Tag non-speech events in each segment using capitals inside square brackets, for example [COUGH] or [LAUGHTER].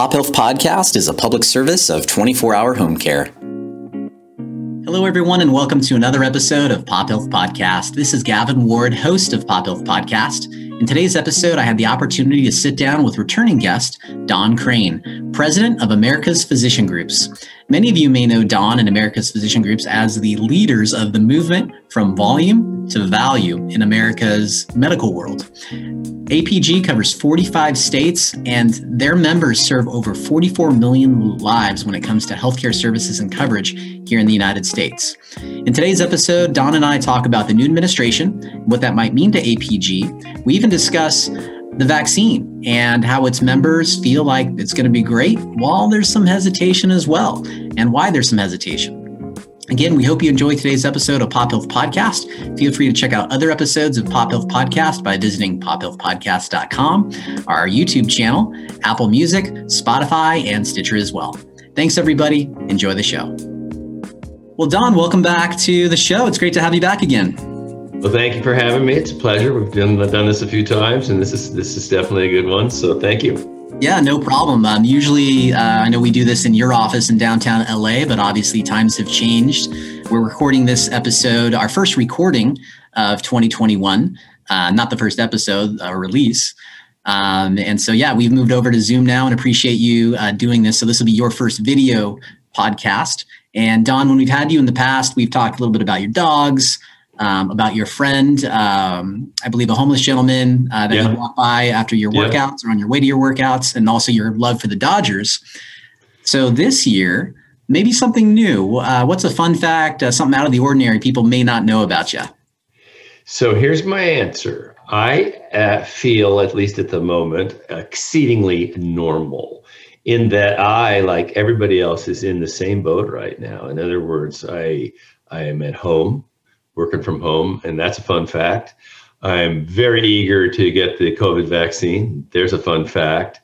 Pop Health Podcast is a public service of 24 hour home care. Hello, everyone, and welcome to another episode of Pop Health Podcast. This is Gavin Ward, host of Pop Health Podcast. In today's episode, I had the opportunity to sit down with returning guest Don Crane, president of America's Physician Groups. Many of you may know Don and America's Physician Groups as the leaders of the movement from volume to value in America's medical world. APG covers 45 states, and their members serve over 44 million lives when it comes to healthcare services and coverage here in the United States. In today's episode, Don and I talk about the new administration, what that might mean to APG. We even discuss the vaccine and how its members feel like it's going to be great, while there's some hesitation as well, and why there's some hesitation. Again, we hope you enjoy today's episode of Pop Health Podcast. Feel free to check out other episodes of Pop Health Podcast by visiting pophealthpodcast.com, our YouTube channel, Apple Music, Spotify, and Stitcher as well. Thanks, everybody. Enjoy the show. Well, Don, welcome back to the show. It's great to have you back again. Well, thank you for having me. It's a pleasure. We've done, done this a few times, and this is this is definitely a good one. So, thank you. Yeah, no problem. Um, usually, uh, I know we do this in your office in downtown LA, but obviously times have changed. We're recording this episode, our first recording of 2021, uh, not the first episode uh, release. Um, and so, yeah, we've moved over to Zoom now and appreciate you uh, doing this. So, this will be your first video podcast. And Don, when we've had you in the past, we've talked a little bit about your dogs, um, about your friend, um, I believe a homeless gentleman uh, that yeah. you walk by after your workouts yeah. or on your way to your workouts, and also your love for the Dodgers. So this year, maybe something new. Uh, what's a fun fact, uh, something out of the ordinary people may not know about you? So here's my answer. I uh, feel, at least at the moment, exceedingly normal in that I, like everybody else, is in the same boat right now. In other words, I I am at home working from home, and that's a fun fact. I'm very eager to get the COVID vaccine. There's a fun fact.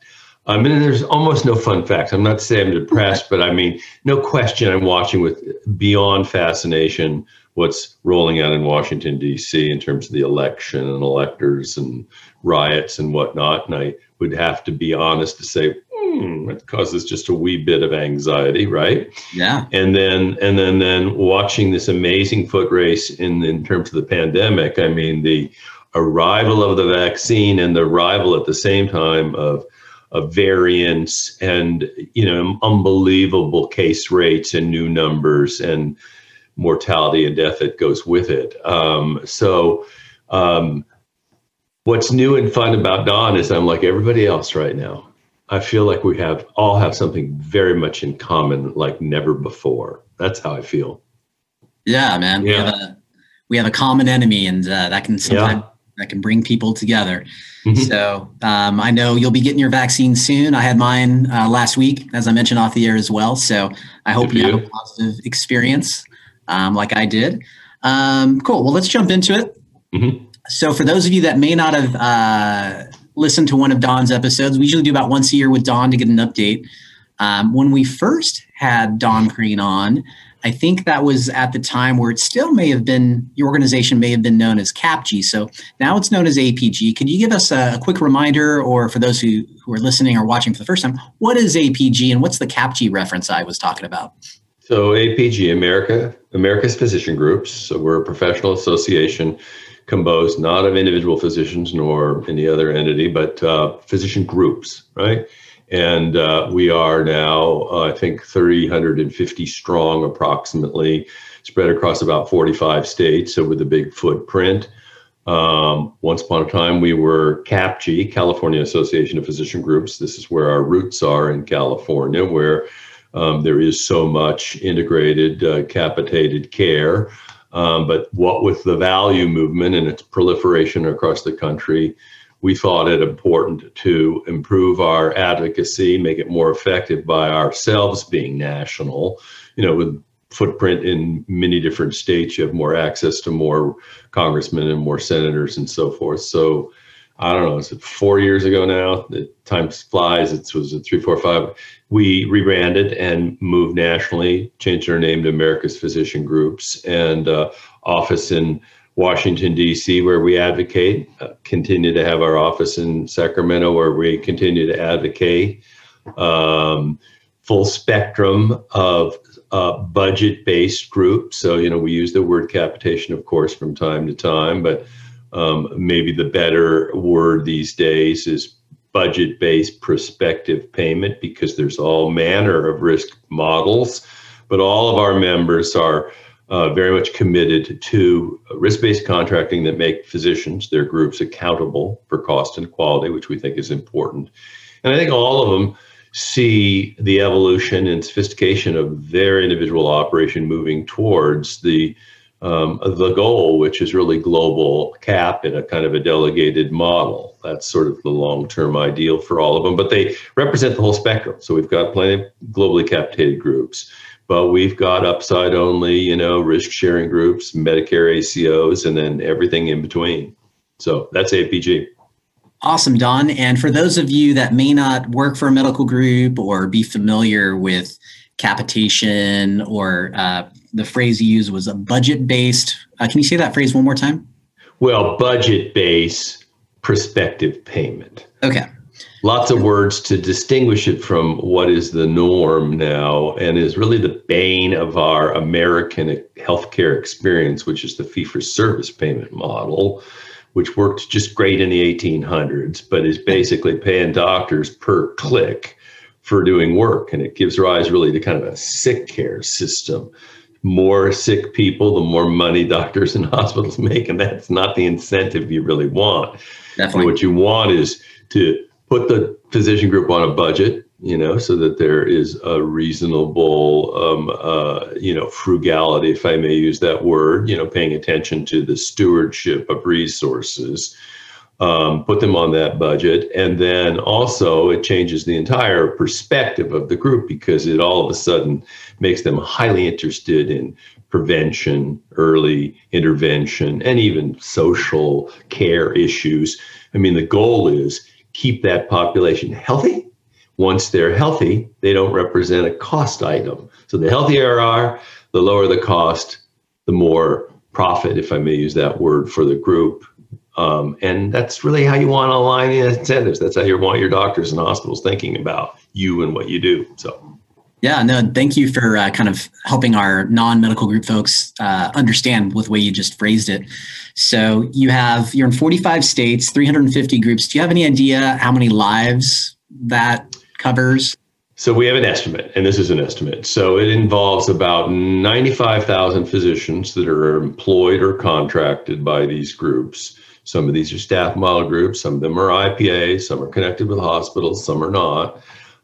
I mean, there's almost no fun facts. I'm not saying I'm depressed, but I mean, no question, I'm watching with beyond fascination what's rolling out in Washington, D.C. in terms of the election and electors and riots and whatnot. And I would have to be honest to say, hmm, it causes just a wee bit of anxiety, right? Yeah. And then and then then watching this amazing foot race in in terms of the pandemic. I mean, the arrival of the vaccine and the arrival at the same time of of variants and you know unbelievable case rates and new numbers and mortality and death that goes with it. Um, so. Um, what's new and fun about Don is I'm like everybody else right now. I feel like we have all have something very much in common, like never before. That's how I feel. Yeah, man. Yeah. We have a we have a common enemy, and uh, that can sometimes yeah. that can bring people together. Mm-hmm. So um, I know you'll be getting your vaccine soon. I had mine uh, last week, as I mentioned off the air as well. So I hope you, you have a positive experience, um, like I did. Um, cool. Well, let's jump into it. Mm-hmm. So for those of you that may not have uh, listen to one of Don's episodes. We usually do about once a year with Don to get an update. Um, when we first had Don Crane on, I think that was at the time where it still may have been, your organization may have been known as CAPG. So now it's known as APG. Could you give us a, a, quick reminder, or for those who, who are listening or watching for the first time, what is APG and what's the CAPG reference I was talking about? So APG, America, America's Physician Groups. So we're a professional association composed not of individual physicians nor any other entity, but uh, physician groups, right? And uh, we are now, uh, I think, 350 strong approximately, spread across about 45 states, so with a big footprint. Um, once upon a time, we were CAPG, California Association of Physician Groups. This is where our roots are in California, where um, there is so much integrated, uh, capitated care. Um, but what with the value movement and its proliferation across the country, we thought it important to improve our advocacy, make it more effective by ourselves being national. You know, with footprint in many different states, you have more access to more congressmen and more senators and so forth. So I don't know, is it four years ago now? Time flies. It was a three, four, five. We rebranded and moved nationally, changed our name to America's Physician Groups and uh, office in Washington, D.C., where we advocate. Uh, continue to have our office in Sacramento, where we continue to advocate. um, full spectrum of uh, budget based groups. So, you know, we use the word capitation, of course, from time to time, but um, maybe the better word these days is budget based prospective payment because there's all manner of risk models. But all of our members are uh, very much committed to risk based contracting that make physicians, their groups, accountable for cost and quality, which we think is important. And I think all of them see the evolution and sophistication of their individual operation moving towards the um, the goal, which is really global cap in a kind of a delegated model. That's sort of the long term ideal for all of them, but they represent the whole spectrum. So we've got plenty of globally capitated groups but we've got upside only, you know, risk sharing groups, Medicare ACOs, and then everything in between. So that's APG. Awesome, Don. And for those of you that may not work for a medical group or be familiar with capitation or uh, the phrase you used was a budget based, uh, can you say that phrase one more time? Well, budget based prospective payment. Okay lots of words to distinguish it from what is the norm now and is really the bane of our American healthcare experience, which is the fee for service payment model, which worked just great in the 1800s, but is basically paying doctors per click for doing work. And it gives rise really to kind of a sick care system. More sick people, the more money doctors and [LAUGHS] hospitals make. And that's not the incentive you really want. Definitely. what you want is to put the physician group on a budget you know so that there is a reasonable um, uh, you know frugality if i may use that word you know paying attention to the stewardship of resources um, put them on that budget and then also it changes the entire perspective of the group because it all of a sudden makes them highly interested in prevention early intervention and even social care issues i mean the goal is keep that population healthy. Once they're healthy, they don't represent a cost item. So the healthier are, the lower the cost, the more profit, if I may use that word, for the group. Um, and that's really how you want to align the incentives. That's how you want your doctors and hospitals thinking about you and what you do. So yeah, no, thank you for uh, kind of helping our non medical group folks uh, understand with the way you just phrased it. So you have, you're in 45 states, 350 groups. Do you have any idea how many lives that covers? So we have an estimate, and this is an estimate. So it involves about 95,000 physicians that are employed or contracted by these groups. Some of these are staff model groups, some of them are IPA, some are connected with hospitals, some are not.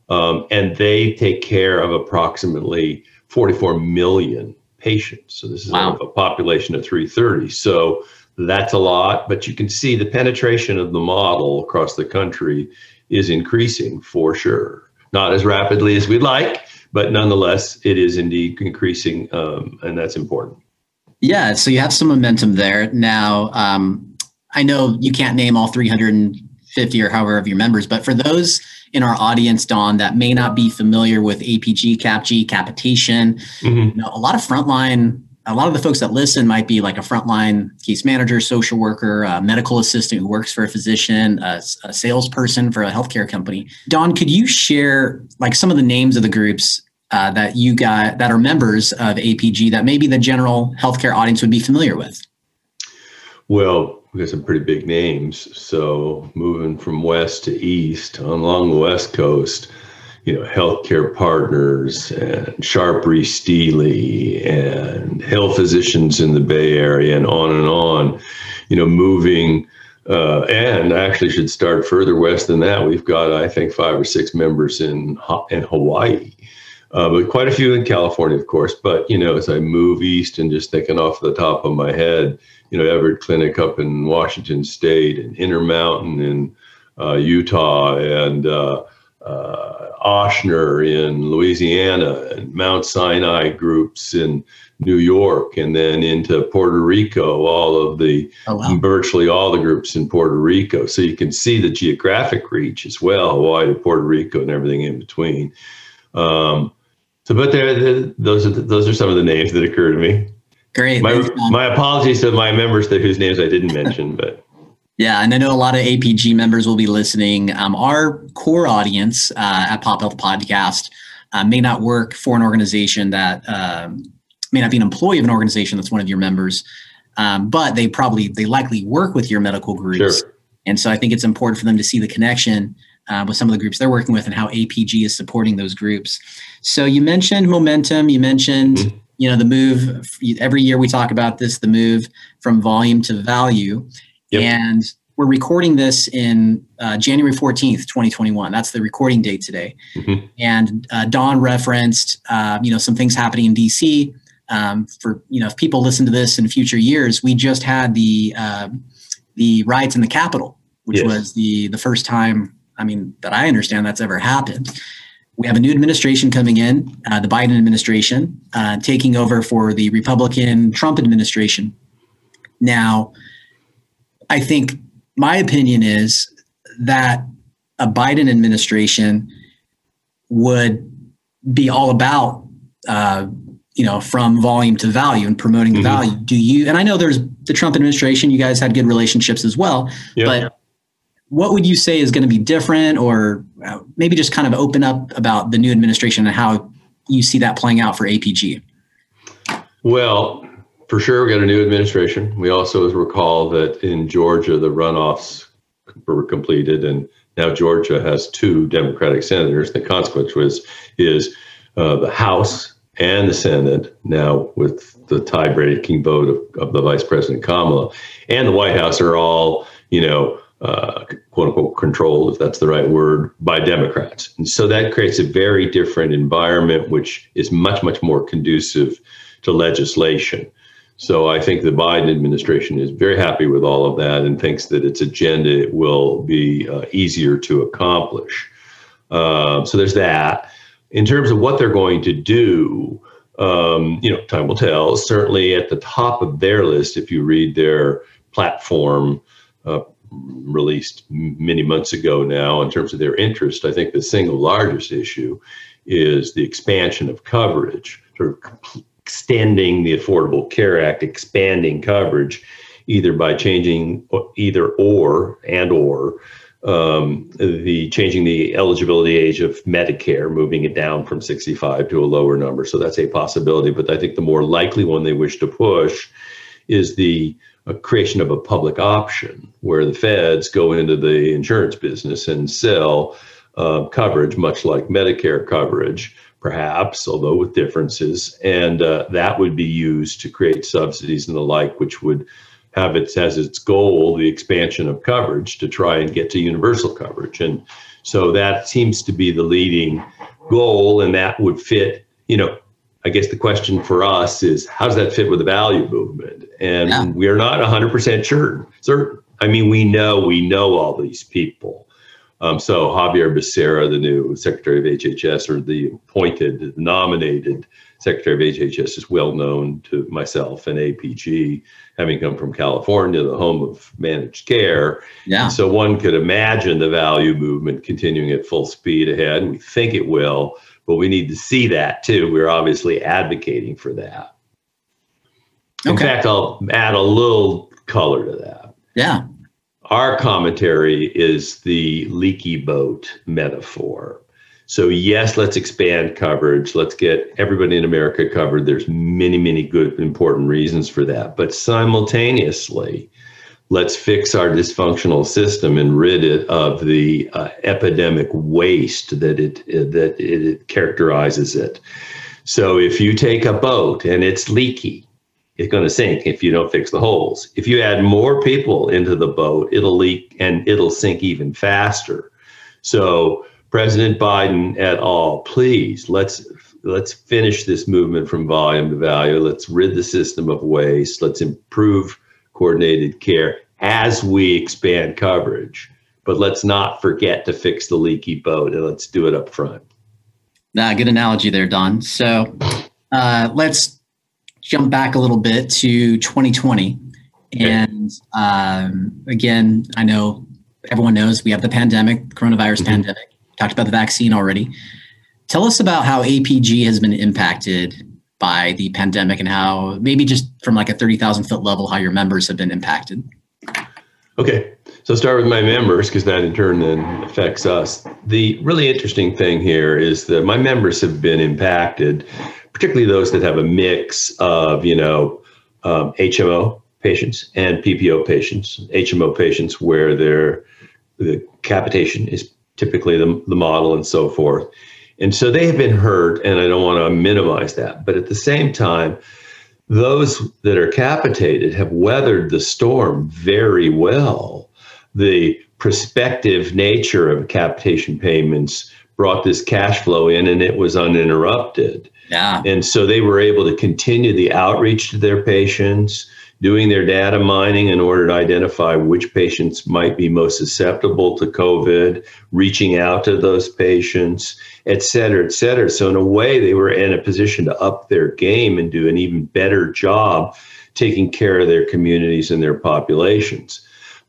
Um, and they take care of approximately 44 million patients. So this is wow. a population of 330. So that's a lot, but you can see the penetration of the model across the country is increasing for sure. Not as rapidly as we'd like, but nonetheless, it is indeed increasing, um, and that's important. Yeah, so you have some momentum there. Now, um, I know you can't name all 350 or however of your members, but for those in our audience, Don, that may not be familiar with APG, CAPG, capitation. Mm-hmm. You know, a lot of frontline, a lot of the folks that listen might be like a frontline case manager, social worker, a medical assistant who works for a physician, a, a salesperson for a healthcare company. Don, could you share like some of the names of the groups uh, that you got that are members of APG that maybe the general healthcare audience would be familiar with? Well, we got some pretty big names. So moving from west to east along the west coast, you know, healthcare partners and Sharp Stealy and Hill Physicians in the Bay Area and on and on, you know, moving. Uh, and actually should start further west than that. We've got, I think, five or six members in in Hawaii, uh, but quite a few in California, of course. But you know, as I move east and just thinking off the top of my head, you know, Everett Clinic up in Washington State and Intermountain in uh, Utah and uh, uh, Ochsner in Louisiana and Mount Sinai groups in New York and then into Puerto Rico, all of the oh, wow. virtually all the groups in Puerto Rico. So you can see the geographic reach as well, Hawaii to Puerto Rico and everything in between. Um, so, but there, those are those are some of the names that occur to me. Great. My, my apologies to my members that whose names I didn't mention, but [LAUGHS] Yeah, and I know a lot of APG members will be listening. Um, our core audience uh, at Pop Health Podcast uh, may not work for an organization that um, may not be an employee of an organization that's one of your members, um, but they probably they likely work with your medical groups, Sure. and so I think it's important for them to see the connection uh, with some of the groups they're working with and how APG is supporting those groups. So you mentioned momentum. You mentioned Mhm. you know the move. Every year we talk about this, the move from volume to value, Yep. and we're recording this in uh, January 14th, 2021. That's the recording date today. Mhm. And uh, Don referenced, uh, you know, some things happening in DC. Um, for you know, if people listen to this in future years, we just had the uh, the riots in the Capitol, which Yes. was the the first time. I mean, that I understand that's ever happened. We have a new administration coming in, uh, the Biden administration, uh, taking over for the Republican Trump administration. Now, I think my opinion is that a Biden administration would be all about, uh, you know, from volume to value and promoting the Mhm. value. Do you? And I know there's the Trump administration. You guys had good relationships as well. Yeah. But what would you say is going to be different, or uh, maybe just kind of open up about the new administration and how you see that playing out for APG? Well, for sure, we got a new administration. We also recall that in Georgia, the runoffs were completed, and now Georgia has two Democratic senators. The consequence was is uh, the House and the Senate now with the tie-breaking vote of, of the Vice President Kamala and the White House are all you know uh, quote unquote controlled, if that's the right word, by Democrats. And so that creates a very different environment, which is much much more conducive to legislation. So I think the Biden administration is very happy with all of that and thinks that its agenda will be uh, easier to accomplish. Uh, so there's that. In terms of what they're going to do, um, you know, time will tell. Certainly at the top of their list, if you read their platform uh, released many months ago now, in terms of their interest, I think the single largest issue is the expansion of coverage, sort of extending the Affordable Care Act, expanding coverage, either by changing either or and or um, the changing the eligibility age of Medicare, moving it down from 65 to a lower number. So that's a possibility. But I think the more likely one they wish to push is the uh, creation of a public option where the feds go into the insurance business and sell uh, coverage, much like Medicare coverage, perhaps, although with differences. And uh, that would be used to create subsidies and the like, which would have its as its goal the expansion of coverage to try and get to universal coverage. And so that seems to be the leading goal, and that would fit, you know. I guess the question for us is how does that fit with the value movement? And Yeah. we're not 100% sure. Certain. I mean, we know we know all these people. Um, so Xavier Becerra, the new Secretary of HHS, or the appointed, nominated Secretary of HHS, is well known to myself and APG, having come from California, the home of managed care. Yeah. So one could imagine the value movement continuing at full speed ahead. We think it will, but we need to see that too. We're obviously advocating for that. In Okay. fact, I'll add a little color to that. Yeah. Our commentary is the leaky boat metaphor. So, yes, let's expand coverage. Let's get everybody in America covered. There's many, many good, important reasons for that. But simultaneously, let's fix our dysfunctional system and rid it of the uh, epidemic waste that it that it, it characterizes it. So, if you take a boat and it's leaky, it's going to sink if you don't fix the holes. If you add more people into the boat, it'll leak and it'll sink even faster. So, President Biden et al., please let's let's finish this movement from volume to value. Let's rid the system of waste. Let's improve coordinated care as we expand coverage. But let's not forget to fix the leaky boat and let's do it up front. Nah, good analogy there, Don. So uh, let's jump back a little bit to 2020. And um, again, I know everyone knows we have the pandemic, coronavirus Mhm. pandemic. Talked about the vaccine already. Tell us about how APG has been impacted by the pandemic and how maybe just from like a 30,000 foot level, how your members have been impacted. Okay. So start with my members because that in turn then affects us. The really interesting thing here is that my members have been impacted, particularly those that have a mix of you know um, HMO patients and PPO patients. HMO patients where their the capitation is typically the, the model and so forth. And so they have been hurt, and I don't want to minimize that. But at the same time, those that are capitated have weathered the storm very well. The prospective nature of capitation payments brought this cash flow in and it was uninterrupted. Yeah. And so they were able to continue the outreach to their patients, doing their data mining in order to identify which patients might be most susceptible to COVID, reaching out to those patients, et cetera, et cetera. So, in a way, they were in a position to up their game and do an even better job taking care of their communities and their populations.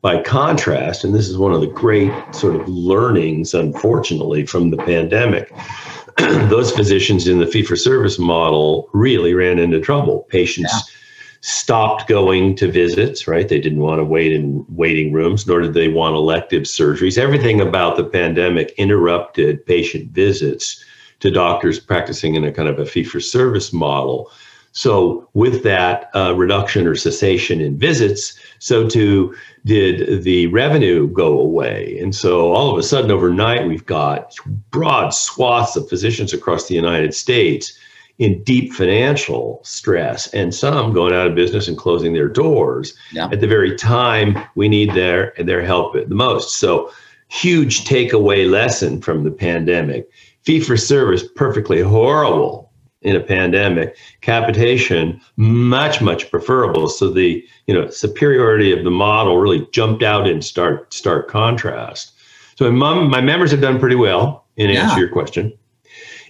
By contrast, and this is one of the great sort of learnings, unfortunately, from the pandemic, [CLEARS THROAT] those physicians in the fee for service model really ran into trouble. Patients. Yeah stopped going to visits, right? They didn't want to wait in waiting rooms, nor did they want elective surgeries. Everything about the pandemic interrupted patient visits to doctors practicing in a kind of a fee for service model. So, with that uh, reduction or cessation in visits, so too did the revenue go away. And so, all of a sudden, overnight, we've got broad swaths of physicians across the United States in deep financial stress and some going out of business and closing their doors yeah. at the very time we need their their help the most. So huge takeaway lesson from the pandemic. Fee for service perfectly horrible in a pandemic. Capitation much much preferable. So the you know superiority of the model really jumped out in stark stark contrast. So my, my members have done pretty well in answer to your question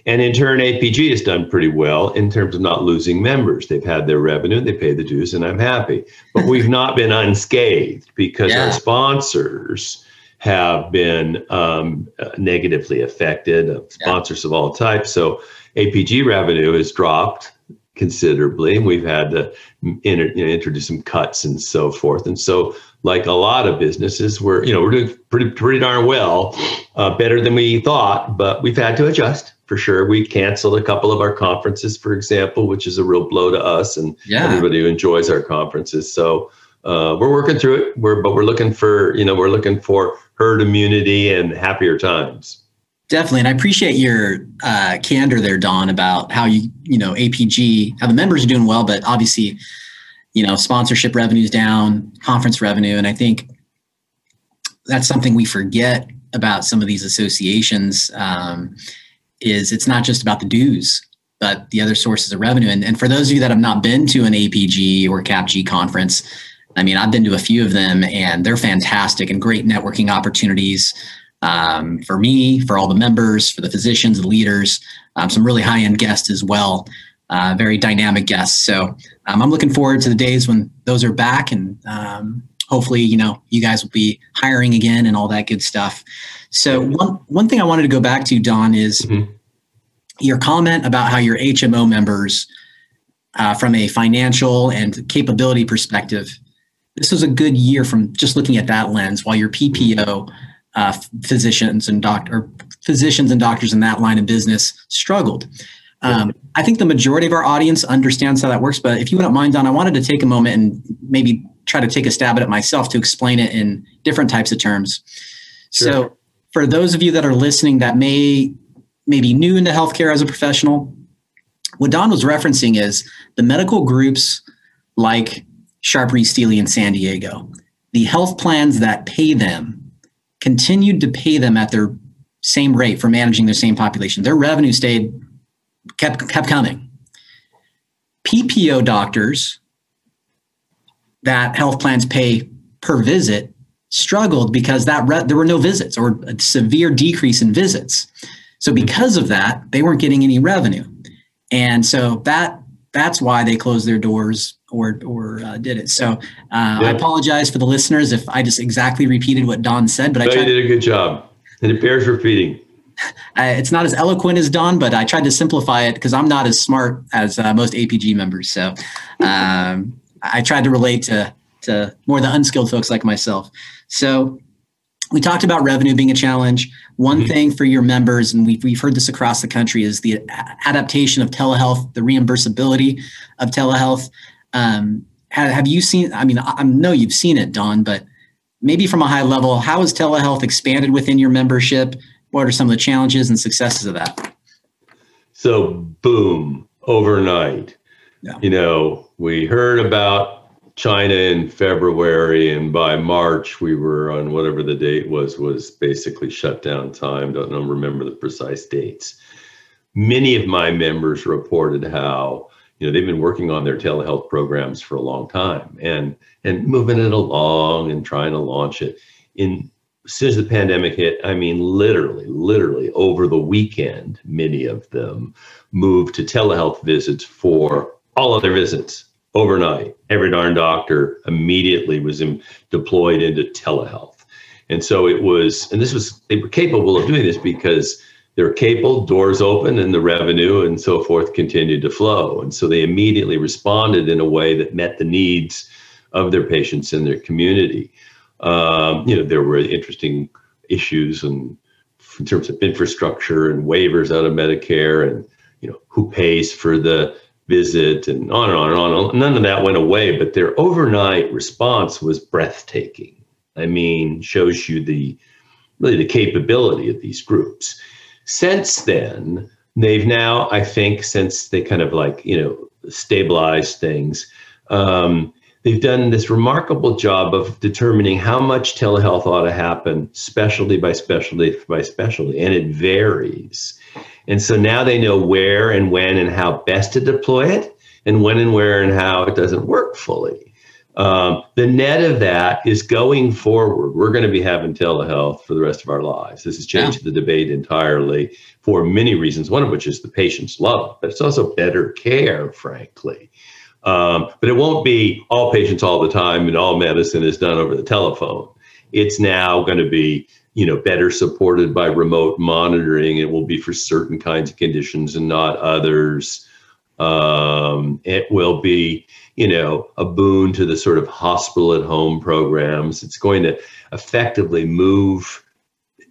and in turn, APG has done pretty well in terms of not losing members. They've had their revenue, they pay the dues, and I'm happy. But we've not been unscathed because yeah. our sponsors have been um, negatively affected, uh, sponsors yeah. of all types. So APG revenue has dropped considerably, and we've had to inter, you know, introduce some cuts and so forth. And so, like a lot of businesses, we're you know we're doing pretty pretty darn well, uh, better than we thought, but we've had to adjust for sure. We canceled a couple of our conferences, for example, which is a real blow to us and yeah. everybody who enjoys our conferences. So uh, we're working through it. We're but we're looking for you know we're looking for herd immunity and happier times. Definitely, and I appreciate your uh, candor there, Don, about how you you know APG how the members are doing well, but obviously you know sponsorship revenues down, conference revenue, and I think that's something we forget about some of these associations. Um, is it's not just about the dues, but the other sources of revenue. And, and for those of you that have not been to an APG or CAPG conference, I mean, I've been to a few of them and they're fantastic and great networking opportunities um, for me, for all the members, for the physicians, the leaders, um, some really high end guests as well. Uh, very dynamic guests. So um, I'm looking forward to the days when those are back and um, hopefully, you know, you guys will be hiring again and all that good stuff. So one one thing I wanted to go back to, Don, is mm-hmm. your comment about how your HMO members, uh, from a financial and capability perspective, this was a good year from just looking at that lens. While your PPO uh, physicians and doctor physicians and doctors in that line of business struggled. Um, I think the majority of our audience understands how that works. But if you wouldn't mind, Don, I wanted to take a moment and maybe try to take a stab at it myself to explain it in different types of terms. Sure. So for those of you that are listening that may, may be new into healthcare as a professional, what Don was referencing is the medical groups like Sharp Rees-Stealy in San Diego, the health plans that pay them continued to pay them at their same rate for managing their same population. Their revenue stayed kept kept coming. PPO doctors that health plans pay per visit struggled because that re- there were no visits or a severe decrease in visits. So because of that, they weren't getting any revenue, and so that that's why they closed their doors or or uh, did it. So uh, yeah. I apologize for the listeners if I just exactly repeated what Don said, but no, I tried, you did a good job, and it bears repeating. [LAUGHS] Uh, it's not as eloquent as Don, but I tried to simplify it because I'm not as smart as uh, most APG members. So [LAUGHS] um, I tried to relate to to more the unskilled folks like myself. So we talked about revenue being a challenge. One mm-hmm. thing for your members, and we've, we've heard this across the country, is the adaptation of telehealth, the reimbursability of telehealth. Um, have, have you seen? I mean, I know you've seen it, Don, but maybe from a high level, how has telehealth expanded within your membership? What are some of the challenges and successes of that? So, boom, overnight. Yeah. You know, we heard about China in February, and by March we were on whatever the date was was basically shutdown time. Don't remember the precise dates. Many of my members reported how you know they've been working on their telehealth programs for a long time and and moving it along and trying to launch it. In since the pandemic hit, I mean, literally, literally over the weekend, many of them moved to telehealth visits for all of their visits overnight. Every darn doctor immediately was in, deployed into telehealth. And so it was, and this was, they were capable of doing this because they're capable, doors open, and the revenue and so forth continued to flow. And so they immediately responded in a way that met the needs of their patients and their community. Um, you know, there were interesting issues and in terms of infrastructure and waivers out of Medicare and you know who pays for the visit and on and on and on. None of that went away, but their overnight response was breathtaking. I mean, shows you the really the capability of these groups. Since then, they've now, I think, since they kind of like, you know, stabilized things, um, they've done this remarkable job of determining how much telehealth ought to happen, specialty by specialty by specialty, and it varies. And so now they know where and when and how best to deploy it, and when and where and how it doesn't work fully. Um, the net of that is going forward, we're going to be having telehealth for the rest of our lives. This has changed yeah. the debate entirely for many reasons, one of which is the patients love it, but it's also better care, frankly. Um, but it won't be all patients all the time and all medicine is done over the telephone. It's now going to be you know better supported by remote monitoring it will be for certain kinds of conditions and not others um, it will be you know a boon to the sort of hospital at home programs it's going to effectively move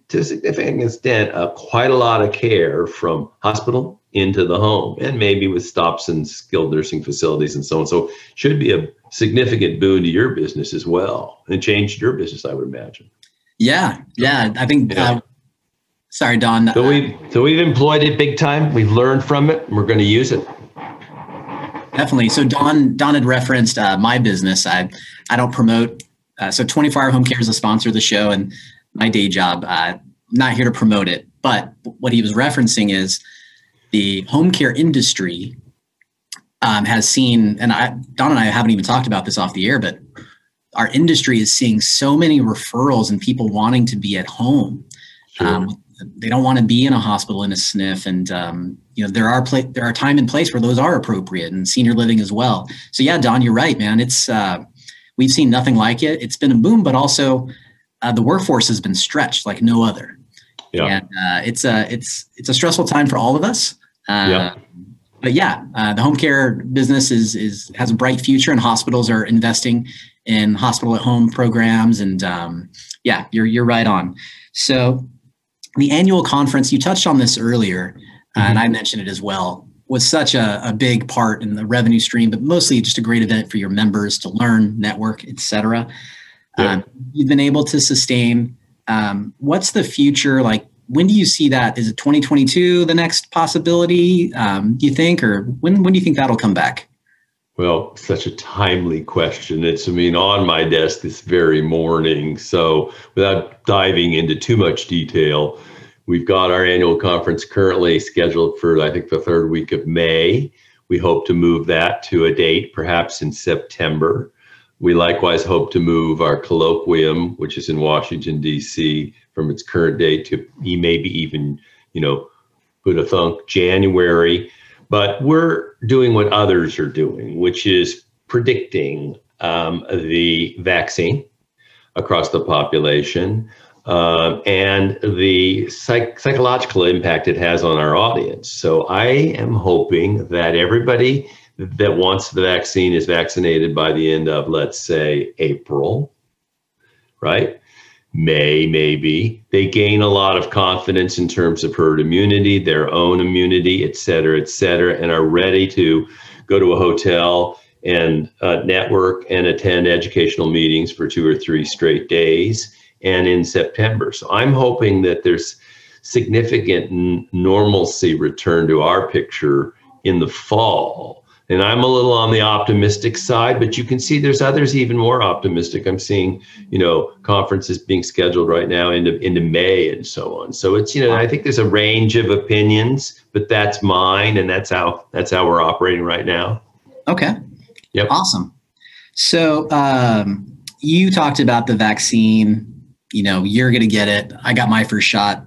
to a significant extent uh, quite a lot of care from hospital into the home and maybe with stops in skilled nursing facilities and so on so should be a significant boon to your business as well and change your business i would imagine yeah, yeah. I think. Yeah. Uh, sorry, Don. So we so we've employed it big time. We've learned from it. And we're going to use it. Definitely. So Don Don had referenced uh, my business. I I don't promote. Uh, so 24 Hour Home Care is a sponsor of the show, and my day job. Uh, not here to promote it, but what he was referencing is the home care industry um, has seen, and I Don and I haven't even talked about this off the air, but our industry is seeing so many referrals and people wanting to be at home. Sure. Um, they don't want to be in a hospital in a SNF, and um, you know there are pla- there are time and place where those are appropriate, and senior living as well. So yeah, Don, you're right, man. It's uh, we've seen nothing like it. It's been a boom, but also uh, the workforce has been stretched like no other. Yeah. And uh, it's a it's it's a stressful time for all of us. Uh, yeah. But yeah, uh, the home care business is is has a bright future, and hospitals are investing in hospital at home programs. And um, yeah, you're, you're right on. So the annual conference, you touched on this earlier, uh, mm-hmm. and I mentioned it as well, was such a, a big part in the revenue stream, but mostly just a great event for your members to learn, network, etc. Yeah. Um, you've been able to sustain. Um, what's the future like? When do you see that? Is it 2022 the next possibility? Um, do you think, or when when do you think that'll come back? Well, such a timely question. It's, I mean, on my desk this very morning. So, without diving into too much detail, we've got our annual conference currently scheduled for, I think, the third week of May. We hope to move that to a date, perhaps in September. We likewise hope to move our colloquium, which is in Washington, D.C., from its current date to maybe even, you know, put a thunk January but we're doing what others are doing, which is predicting um, the vaccine across the population um, and the psych- psychological impact it has on our audience. So I am hoping that everybody that wants the vaccine is vaccinated by the end of, let's say, April, right? May, maybe. They gain a lot of confidence in terms of herd immunity, their own immunity, et cetera, et cetera, and are ready to go to a hotel and uh, network and attend educational meetings for two or three straight days and in September. So I'm hoping that there's significant n- normalcy return to our picture in the fall and I'm a little on the optimistic side, but you can see there's others even more optimistic. I'm seeing, you know, conferences being scheduled right now into into May and so on. So it's, you know, I think there's a range of opinions, but that's mine and that's how that's how we're operating right now. Okay. Yep. Awesome. So um, you talked about the vaccine. You know, you're going to get it. I got my first shot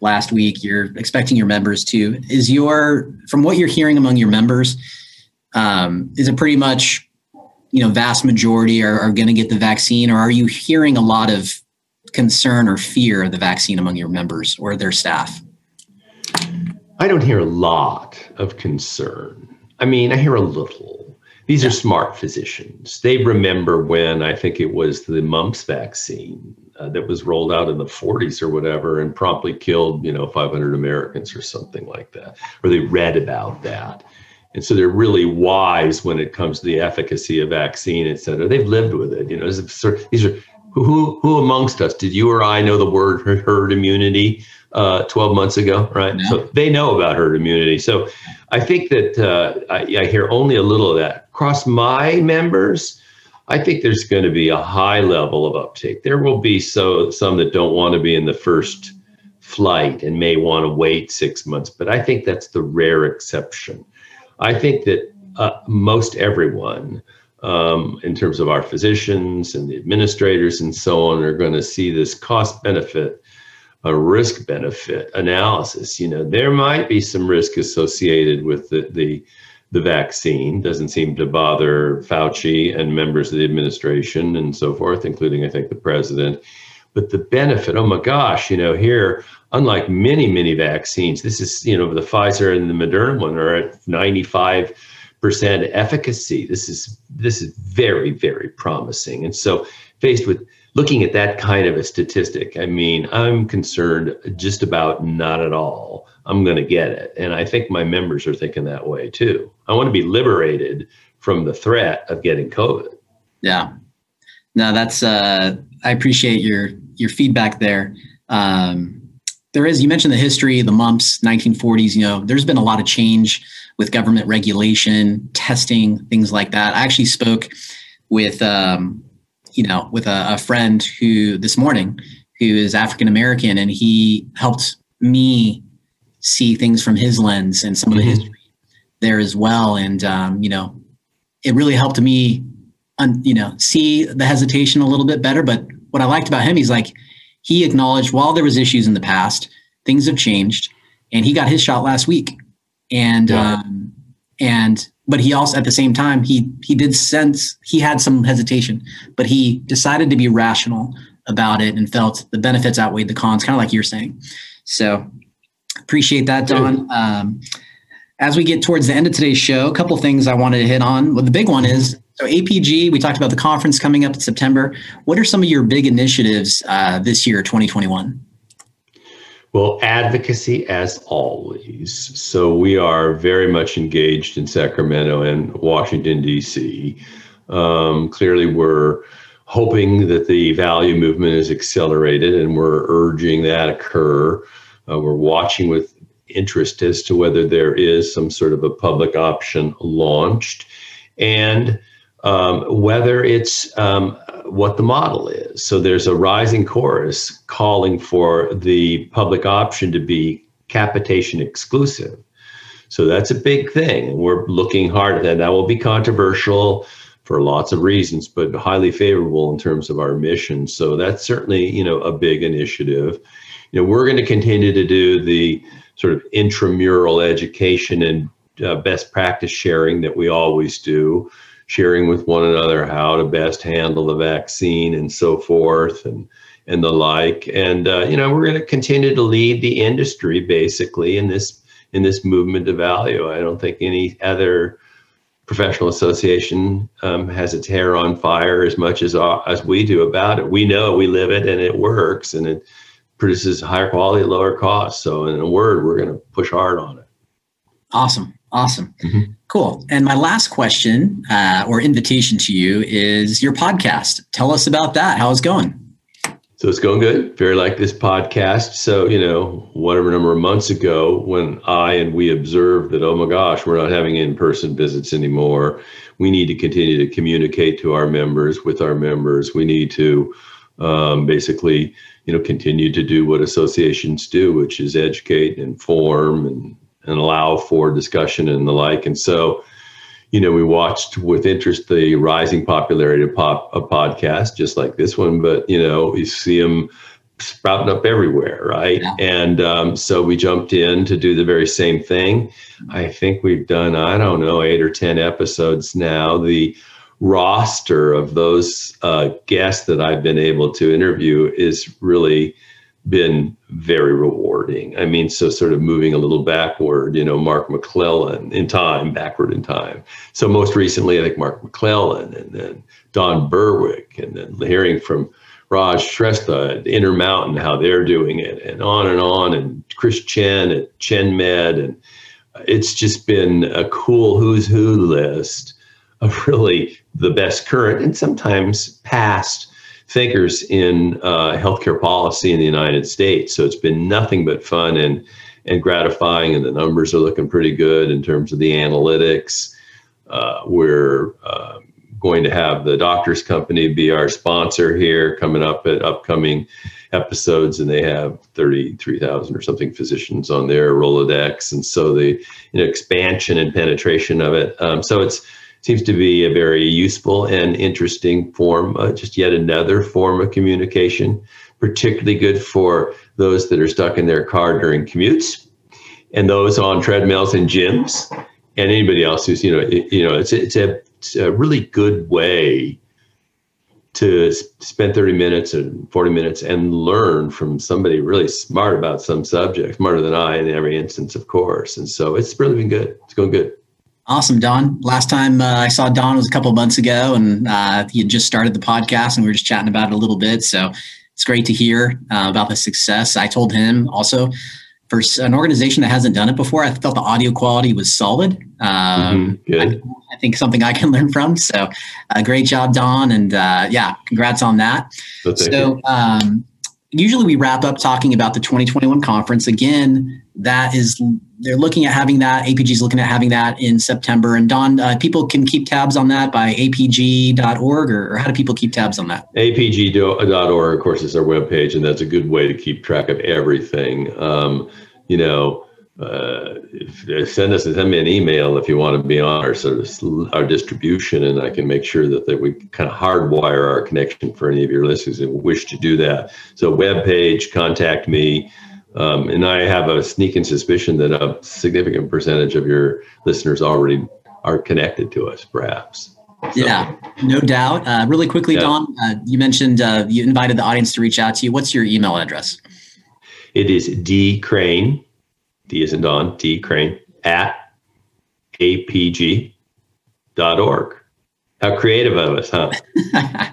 last week. You're expecting your members to. Is your from what you're hearing among your members? Um, is it pretty much you know vast majority are, are going to get the vaccine or are you hearing a lot of concern or fear of the vaccine among your members or their staff? I don't hear a lot of concern. I mean i hear a little. These are smart physicians. They remember when i think it was the mumps vaccine uh, that was rolled out in the 40s or whatever and promptly killed you know 500 americans or something like that or they read about that and so they're really wise when it comes to the efficacy of vaccine, et cetera. They've lived with it. You know, these are who who amongst us did you or I know the word herd immunity uh, 12 months ago, right? No. So they know about herd immunity. So I think that uh, I, I hear only a little of that across my members. I think there's going to be a high level of uptake. There will be so some that don't want to be in the first flight and may want to wait six months, but I think that's the rare exception. I think that uh, most everyone, um, in terms of our physicians and the administrators and so on, are going to see this cost benefit, a risk benefit analysis. You know, there might be some risk associated with the, the the vaccine doesn't seem to bother Fauci and members of the administration and so forth, including, I think, the president. But the benefit, oh my gosh, you know, here unlike many, many vaccines, this is, you know, the Pfizer and the Moderna one are at 95% efficacy. This is this is very, very promising. And so faced with looking at that kind of a statistic, I mean, I'm concerned just about not at all. I'm going to get it. And I think my members are thinking that way too. I want to be liberated from the threat of getting COVID. Yeah. No, that's uh I appreciate your your feedback there. Um there is you mentioned the history the mumps 1940s you know there's been a lot of change with government regulation testing things like that i actually spoke with um, you know with a, a friend who this morning who is african american and he helped me see things from his lens and some of the mm-hmm. history there as well and um, you know it really helped me un, you know see the hesitation a little bit better but what i liked about him he's like he acknowledged while there was issues in the past, things have changed, and he got his shot last week. And yeah. um, and but he also at the same time he he did sense he had some hesitation, but he decided to be rational about it and felt the benefits outweighed the cons, kind of like you're saying. So appreciate that, Don. Um, as we get towards the end of today's show, a couple things I wanted to hit on. Well, the big one is so APG, we talked about the conference coming up in September. What are some of your big initiatives uh, this year, 2021? Well, advocacy as always. So we are very much engaged in Sacramento and Washington, D.C. Um, clearly, we're hoping that the value movement is accelerated and we're urging that occur. Uh, we're watching with interest as to whether there is some sort of a public option launched. And um, whether it's um, what the model is. So there's a rising chorus calling for the public option to be capitation exclusive. So that's a big thing. We're looking hard at that. That will be controversial for lots of reasons, but highly favorable in terms of our mission. So that's certainly, you know, a big initiative. You know, we're going to continue to do the sort of intramural education and uh, best practice sharing that we always do sharing with one another how to best handle the vaccine and so forth and and the like. And uh, you know, we're going to continue to lead the industry basically in this in this movement to value. I don't think any other professional association um, has its hair on fire as much as uh, as we do about it. We know we live it and it works and it produces higher quality lower cost. So in a word, we're going to push hard on it. Awesome. Awesome. Mm-hmm. Cool. And my last question uh, or invitation to you is your podcast. Tell us about that. How's it going? So it's going good. Very like this podcast. So, you know, whatever number of months ago, when I and we observed that, oh my gosh, we're not having in person visits anymore, we need to continue to communicate to our members with our members. We need to um, basically, you know, continue to do what associations do, which is educate, and inform, and, and allow for discussion and the like. And so, you know, we watched with interest the rising popularity of pop a podcast, just like this one. But you know, you see them sprouting up everywhere, right? Yeah. And um, so we jumped in to do the very same thing. I think we've done, I don't know, eight or ten episodes now. The roster of those uh, guests that I've been able to interview is really been very rewarding. I mean, so sort of moving a little backward, you know, Mark McClellan in time, backward in time. So most recently, I think Mark McClellan and then Don Berwick, and then hearing from Raj Shrestha at Intermountain, how they're doing it, and on and on, and Chris Chen at ChenMed. And it's just been a cool who's who list of really the best current and sometimes past thinkers in uh, healthcare policy in the United States. So it's been nothing but fun and and gratifying, and the numbers are looking pretty good in terms of the analytics. Uh, we're uh, going to have the Doctors Company be our sponsor here coming up at upcoming episodes, and they have 33,000 or something physicians on their Rolodex. And so the you know, expansion and penetration of it. Um, so it's seems to be a very useful and interesting form, uh, just yet another form of communication, particularly good for those that are stuck in their car during commutes and those on treadmills and gyms and anybody else who's, you know, it, you know, it's, it's, a, it's a really good way to spend 30 minutes and 40 minutes and learn from somebody really smart about some subject, smarter than I in every instance, of course. And so it's really been good. It's going good. Awesome, Don. Last time uh, I saw Don was a couple months ago, and uh, he had just started the podcast, and we were just chatting about it a little bit. So it's great to hear uh, about the success. I told him also for an organization that hasn't done it before, I felt the audio quality was solid. Um, mm-hmm. I, I, think something I can [LAUGHS] learn from. So, uh, great job, Don, and uh, yeah, congrats on that. so, um, usually we wrap up talking about the 2021 conference. Again, that is they're looking at having that. APG is looking at having that in September. And Don, uh, people can keep tabs on that by apg.org, or, or, how do people keep tabs on that? apg.org, of course, is our webpage, and that's a good way to keep track of everything. Um, you know, uh, if, send us send me an email if you want to be on our sort of our distribution, and I can make sure that, that we kind of hardwire our connection for any of your listeners that wish to do that. So, web page, contact me. Um, and I have a sneaking suspicion that a significant percentage of your listeners already are connected to us, perhaps. So. Yeah, no doubt. Uh, really quickly, yeah. Don, uh, you mentioned uh, you invited the audience to reach out to you. What's your email address? It is D Crane, D is in Don, D Crane at apg.org. How creative of us, huh? [LAUGHS]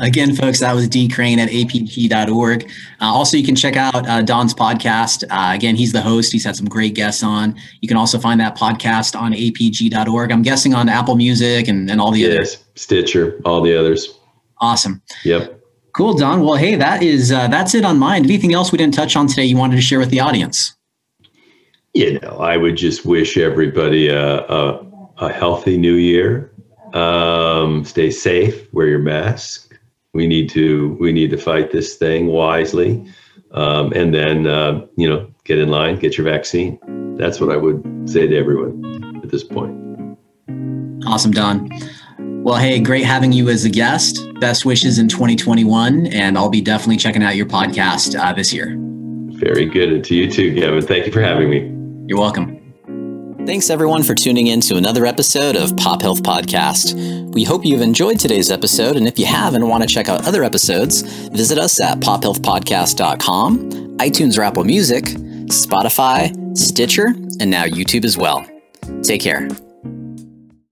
Again, folks, that was D Crane at apg.org. Uh, also, you can check out uh, Don's podcast. Uh, again, he's the host. He's had some great guests on. You can also find that podcast on apg.org. I'm guessing on Apple Music and, and all the yes, others. Stitcher, all the others. Awesome. Yep. Cool, Don. Well, hey, that is uh, that's it on mine. Anything else we didn't touch on today you wanted to share with the audience? You know, I would just wish everybody a, a, a healthy new year. Um, stay safe, wear your mask. We need to we need to fight this thing wisely, um, and then uh, you know get in line, get your vaccine. That's what I would say to everyone at this point. Awesome, Don. Well, hey, great having you as a guest. Best wishes in 2021, and I'll be definitely checking out your podcast uh, this year. Very good. And to you too, Gavin. Thank you for having me. You're welcome. Thanks everyone for tuning in to another episode of Pop Health Podcast. We hope you've enjoyed today's episode, and if you have and want to check out other episodes, visit us at pophealthpodcast.com, iTunes or Apple Music, Spotify, Stitcher, and now YouTube as well. Take care.